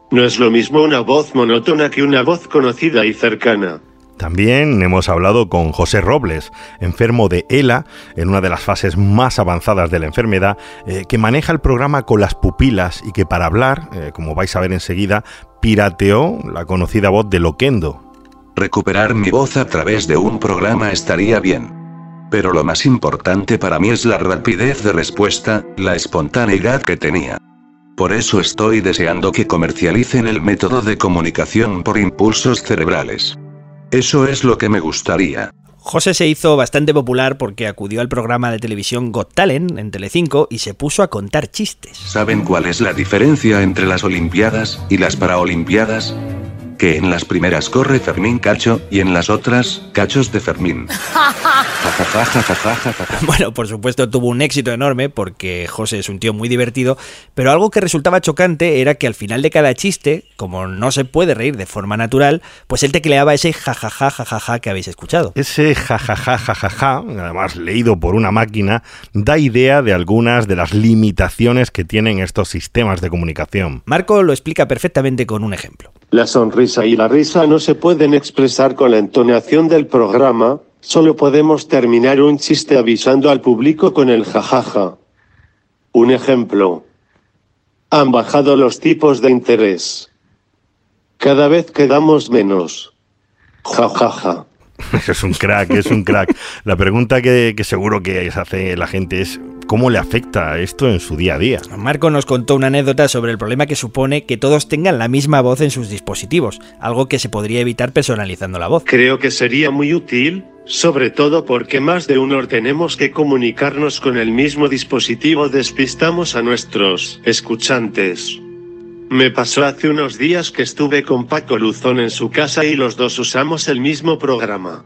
No es lo mismo una voz monótona que una voz conocida y cercana. También hemos hablado con José Robles, enfermo de ELA, en una de las fases más avanzadas de la enfermedad, eh, que maneja el programa con las pupilas y que para hablar, eh, como vais a ver enseguida, pirateó la conocida voz de Loquendo. Recuperar mi voz a través de un programa estaría bien. Pero lo más importante para mí es la rapidez de respuesta, la espontaneidad que tenía. Por eso estoy deseando que comercialicen el método de comunicación por impulsos cerebrales. Eso es lo que me gustaría. José se hizo bastante popular porque acudió al programa de televisión Got Talent en Telecinco y se puso a contar chistes. ¿Saben cuál es la diferencia entre las Olimpiadas y las Paraolimpiadas? Que en las primeras corre Fermín Cacho y en las otras, Cachos de Fermín. bueno, por supuesto tuvo un éxito enorme porque José es un tío muy divertido, pero algo que resultaba chocante era que al final de cada chiste, como no se puede reír de forma natural, pues él tecleaba ese jajaja jajaja que habéis escuchado. Ese jajaja jajaja, además leído por una máquina, da idea de algunas de las limitaciones que tienen estos sistemas de comunicación. Marco lo explica perfectamente con un ejemplo. La sonrisa y la risa no se pueden expresar con la entonación del programa, solo podemos terminar un chiste avisando al público con el jajaja. Un ejemplo. Han bajado los tipos de interés. Cada vez quedamos menos. Jajaja. Es un crack, es un crack. La pregunta que, que seguro que se hace la gente es ¿cómo le afecta esto en su día a día? Marco nos contó una anécdota sobre el problema que supone que todos tengan la misma voz en sus dispositivos, algo que se podría evitar personalizando la voz. Creo que sería muy útil, sobre todo porque más de uno tenemos que comunicarnos con el mismo dispositivo, despistamos a nuestros escuchantes. Me pasó hace unos días que estuve con Paco Luzón en su casa y los dos usamos el mismo programa.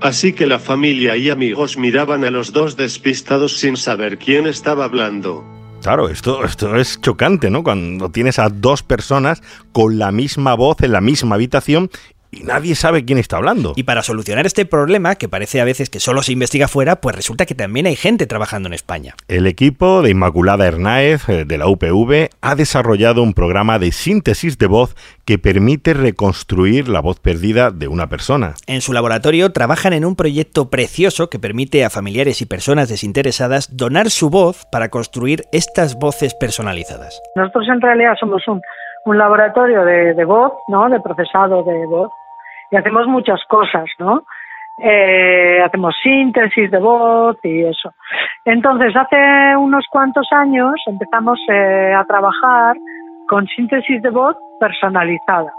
Así que la familia y amigos miraban a los dos despistados sin saber quién estaba hablando. Claro, esto, esto es chocante, ¿no? Cuando tienes a dos personas con la misma voz en la misma habitación y nadie sabe quién está hablando. Y para solucionar este problema, que parece a veces que solo se investiga fuera, pues resulta que también hay gente trabajando en España. El equipo de Inmaculada Hernáez eh, de la UPV ha desarrollado un programa de síntesis de voz que permite reconstruir la voz perdida de una persona. En su laboratorio trabajan en un proyecto precioso que permite a familiares y personas desinteresadas donar su voz para construir estas voces personalizadas. Nosotros en realidad somos un, un laboratorio de, de voz, ¿no? De procesado de voz y hacemos muchas cosas, ¿no? Eh, hacemos síntesis de voz y eso. Entonces, hace unos cuantos años empezamos eh, a trabajar con síntesis de voz personalizada,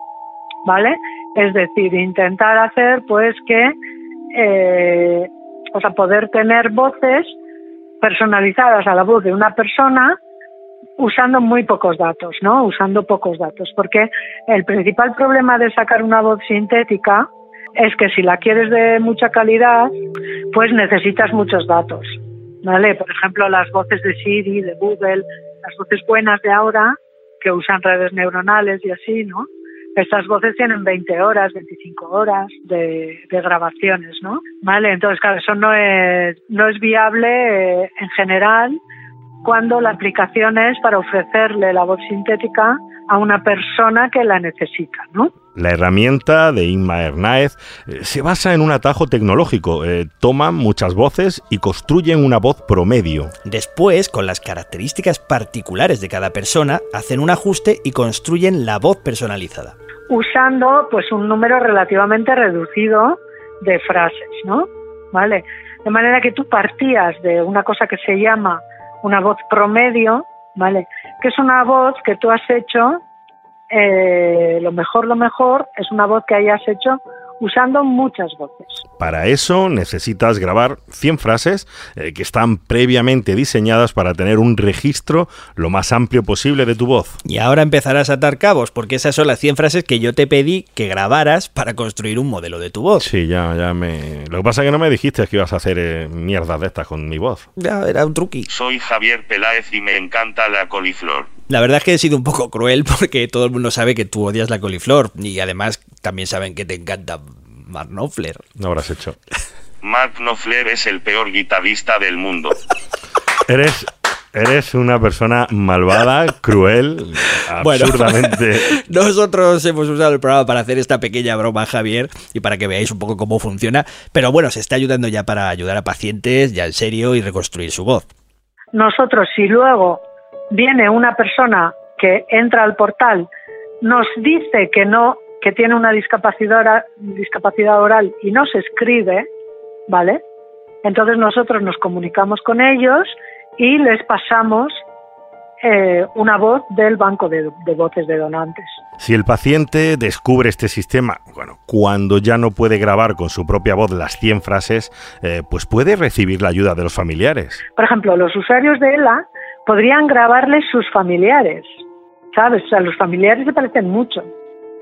¿vale? Es decir, intentar hacer, pues, que, eh, o sea, poder tener voces personalizadas a la voz de una persona usando muy pocos datos, ¿no? Usando pocos datos, porque el principal problema de sacar una voz sintética es que si la quieres de mucha calidad, pues necesitas muchos datos, ¿vale? Por ejemplo, las voces de Siri, de Google, las voces buenas de ahora, que usan redes neuronales y así, ¿no? Estas voces tienen 20 horas, 25 horas de, de grabaciones, ¿no? ¿Vale? Entonces, claro, eso no es, viable eh, en general cuando la aplicación es para ofrecerle la voz sintética a una persona que la necesita, ¿no? La herramienta de Inma Hernáez eh, se basa en un atajo tecnológico. Eh, toman muchas voces y construyen una voz promedio. Después, con las características particulares de cada persona, hacen un ajuste y construyen la voz personalizada. Usando pues un número relativamente reducido de frases, ¿no? ¿Vale? De manera que tú partías de una cosa que se llama una voz promedio, ¿vale? Que es una voz que tú has hecho, eh, lo mejor, lo mejor, es una voz que hayas hecho usando muchas voces. Para eso necesitas grabar 100 frases eh, que están previamente diseñadas para tener un registro lo más amplio posible de tu voz. Y ahora empezarás a atar cabos, porque esas son las 100 frases que yo te pedí que grabaras para construir un modelo de tu voz. Sí, ya, ya me... Lo que pasa es que no me dijiste que ibas a hacer eh, mierdas de estas con mi voz. Ya, era un truqui. Soy Javier Peláez y me encanta la coliflor. La verdad es que he sido un poco cruel porque todo el mundo sabe que tú odias la coliflor y además también saben que te encanta Mark Knopfler. No habrás hecho. Mark Knopfler es el peor guitarrista del mundo. Eres, eres una persona malvada, cruel, Bueno. absurdamente... Nosotros hemos usado el programa para hacer esta pequeña broma, Javier, y para que veáis un poco cómo funciona. Pero bueno, se está ayudando ya para ayudar a pacientes, ya en serio, y reconstruir su voz. Nosotros, si luego viene una persona que entra al portal, nos dice que no, que tiene una discapacidad, discapacidad oral y no se escribe, ¿vale? Entonces nosotros nos comunicamos con ellos y les pasamos eh, una voz del banco de, de voces de donantes. Si el paciente descubre este sistema, bueno, cuando ya no puede grabar con su propia voz las 100 frases, eh, pues puede recibir la ayuda de los familiares. Por ejemplo, los usuarios de ELA podrían grabarles sus familiares, ¿sabes? O sea, los familiares se parecen mucho.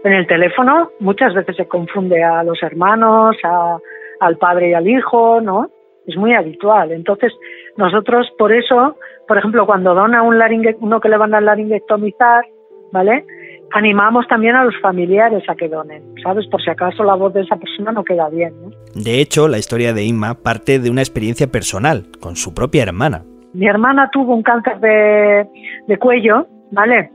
En el teléfono muchas veces se confunde a los hermanos, a- al padre y al hijo, ¿no? Es muy habitual. Entonces, nosotros por eso, por ejemplo, cuando dona un laringe, uno que le van a laringectomizar, ¿vale? Animamos también a los familiares a que donen, ¿sabes? Por si acaso la voz de esa persona no queda bien, ¿no? De hecho, la historia de Inma parte de una experiencia personal, con su propia hermana. Mi hermana tuvo un cáncer de, de cuello, ¿vale?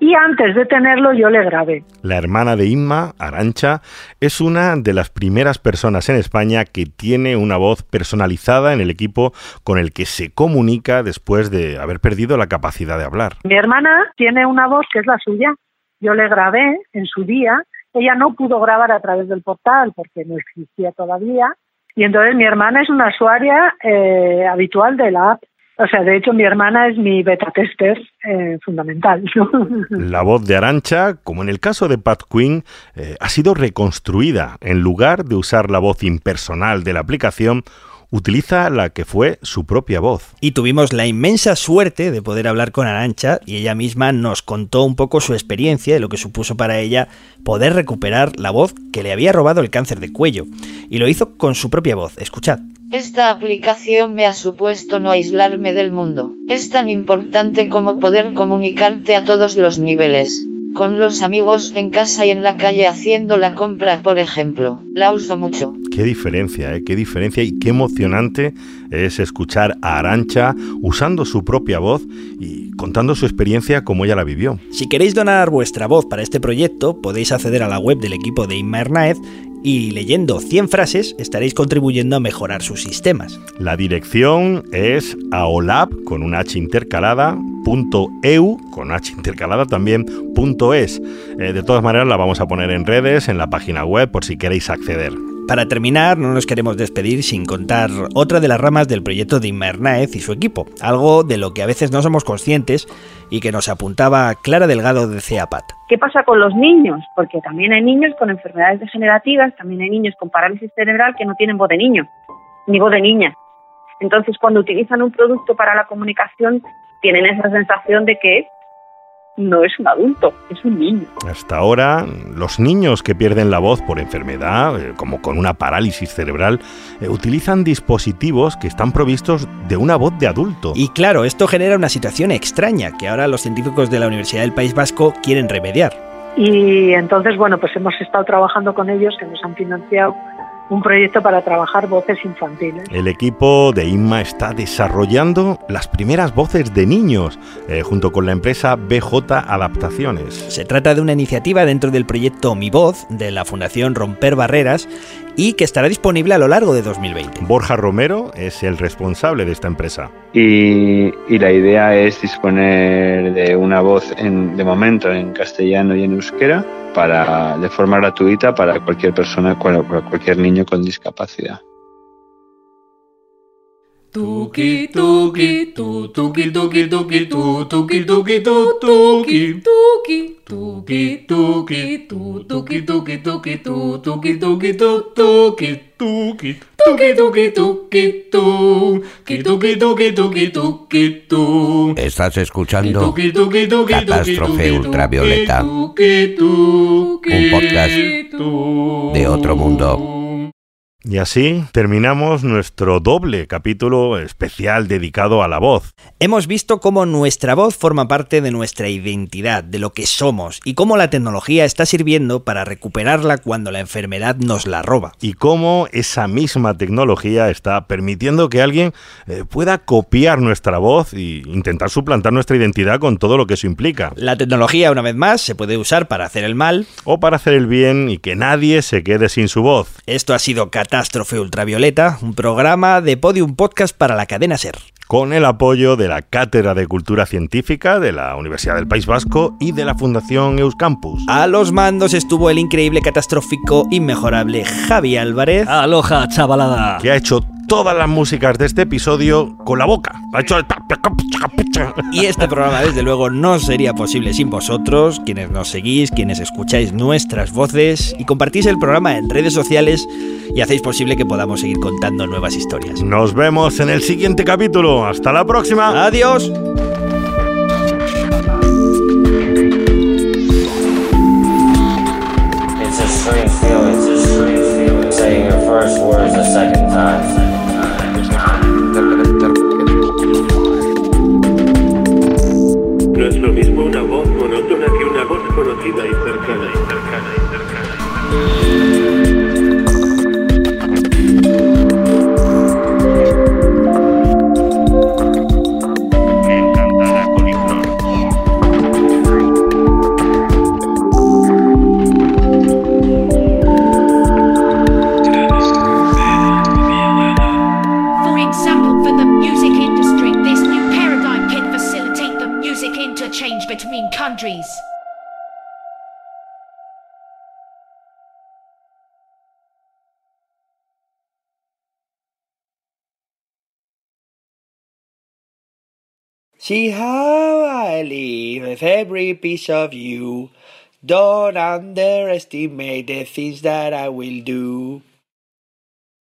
Y antes de tenerlo yo le grabé. La hermana de Inma, Arancha, es una de las primeras personas en España que tiene una voz personalizada en el equipo con el que se comunica después de haber perdido la capacidad de hablar. Mi hermana tiene una voz que es la suya. Yo le grabé en su día. Ella no pudo grabar a través del portal porque no existía todavía. Y entonces mi hermana es una usuaria eh, habitual de la app. O sea, de hecho mi hermana es mi beta tester eh, fundamental. ¿no? La voz de Arancha, como en el caso de Pat Quinn, eh, ha sido reconstruida. En lugar de usar la voz impersonal de la aplicación, utiliza la que fue su propia voz. Y tuvimos la inmensa suerte de poder hablar con Arancha y ella misma nos contó un poco su experiencia y lo que supuso para ella poder recuperar la voz que le había robado el cáncer de cuello. Y lo hizo con su propia voz. Escuchad. Esta aplicación me ha supuesto no aislarme del mundo. Es tan importante como poder comunicarte a todos los niveles. Con los amigos en casa y en la calle haciendo la compra, por ejemplo. La uso mucho. Qué diferencia, ¿eh? qué diferencia y qué emocionante es escuchar a Arancha usando su propia voz y contando su experiencia como ella la vivió. Si queréis donar vuestra voz para este proyecto, podéis acceder a la web del equipo de Inma Hernáez y leyendo 100 frases estaréis contribuyendo a mejorar sus sistemas. La dirección es aolab con un h intercalada punto eu con h intercalada también punto es. Eh, de todas maneras la vamos a poner en redes, en la página web por si queréis acceder. Para terminar, no nos queremos despedir sin contar otra de las ramas del proyecto de Inma Hernáez y su equipo, algo de lo que a veces no somos conscientes y que nos apuntaba Clara Delgado de CEAPAT. ¿Qué pasa con los niños? Porque también hay niños con enfermedades degenerativas, también hay niños con parálisis cerebral que no tienen voz de niño, ni voz de niña. Entonces, cuando utilizan un producto para la comunicación, tienen esa sensación de que no es un adulto, es un niño. Hasta ahora, los niños que pierden la voz por enfermedad, eh, como con una parálisis cerebral, eh, utilizan dispositivos que están provistos de una voz de adulto. Y claro, esto genera una situación extraña que ahora los científicos de la Universidad del País Vasco quieren remediar. Y entonces, bueno, pues hemos estado trabajando con ellos, que nos han financiado un proyecto para trabajar voces infantiles. El equipo de Inma está desarrollando las primeras voces de niños eh, junto con la empresa BJ Adaptaciones. Se trata de una iniciativa dentro del proyecto Mi Voz de la Fundación Romper Barreras y que estará disponible a lo largo de 2020. Borja Romero es el responsable de esta empresa. Y, y la idea es disponer de una voz en, de momento en castellano y en euskera para, de forma gratuita para cualquier persona, para cualquier niño con discapacidad. Tuki tuki tu tuki tuki tuki tu tuki tuki tu tuki tuki tuki tuki tu tuki tuki tuki tu tuki tuki tu tuki tuki tuki tuki tuki tu tuki tuki tuki tuki tu Estás escuchando tuki tuki tuki Catástrofe Ultravioleta, un podcast de otro mundo. Y así terminamos nuestro doble capítulo especial dedicado a la voz. Hemos visto cómo nuestra voz forma parte de nuestra identidad, de lo que somos, y cómo la tecnología está sirviendo para recuperarla cuando la enfermedad nos la roba. Y cómo esa misma tecnología está permitiendo que alguien eh, pueda copiar nuestra voz e intentar suplantar nuestra identidad con todo lo que eso implica. La tecnología, una vez más, se puede usar para hacer el mal o para hacer el bien y que nadie se quede sin su voz. Esto ha sido Catástrofe Ultravioleta, un programa de Podium Podcast para la cadena Ser. Con el apoyo de la Cátedra de Cultura Científica de la Universidad del País Vasco y de la Fundación Euskampus. A los mandos estuvo el increíble, catastrófico, inmejorable Javi Álvarez. Aloha, chavalada. Que ha hecho todas las músicas de este episodio con la boca. Ha hecho el... Y este programa, desde luego, no sería posible sin vosotros, quienes nos seguís, quienes escucháis nuestras voces y compartís el programa en redes sociales y hacéis posible que podamos seguir contando nuevas historias. Nos vemos en el siguiente capítulo. Hasta la próxima. Adiós. It's a strange feeling. It's a strange feeling. Saying your first words a second time. See how I live with every piece of you. Don't underestimate the things that I will do.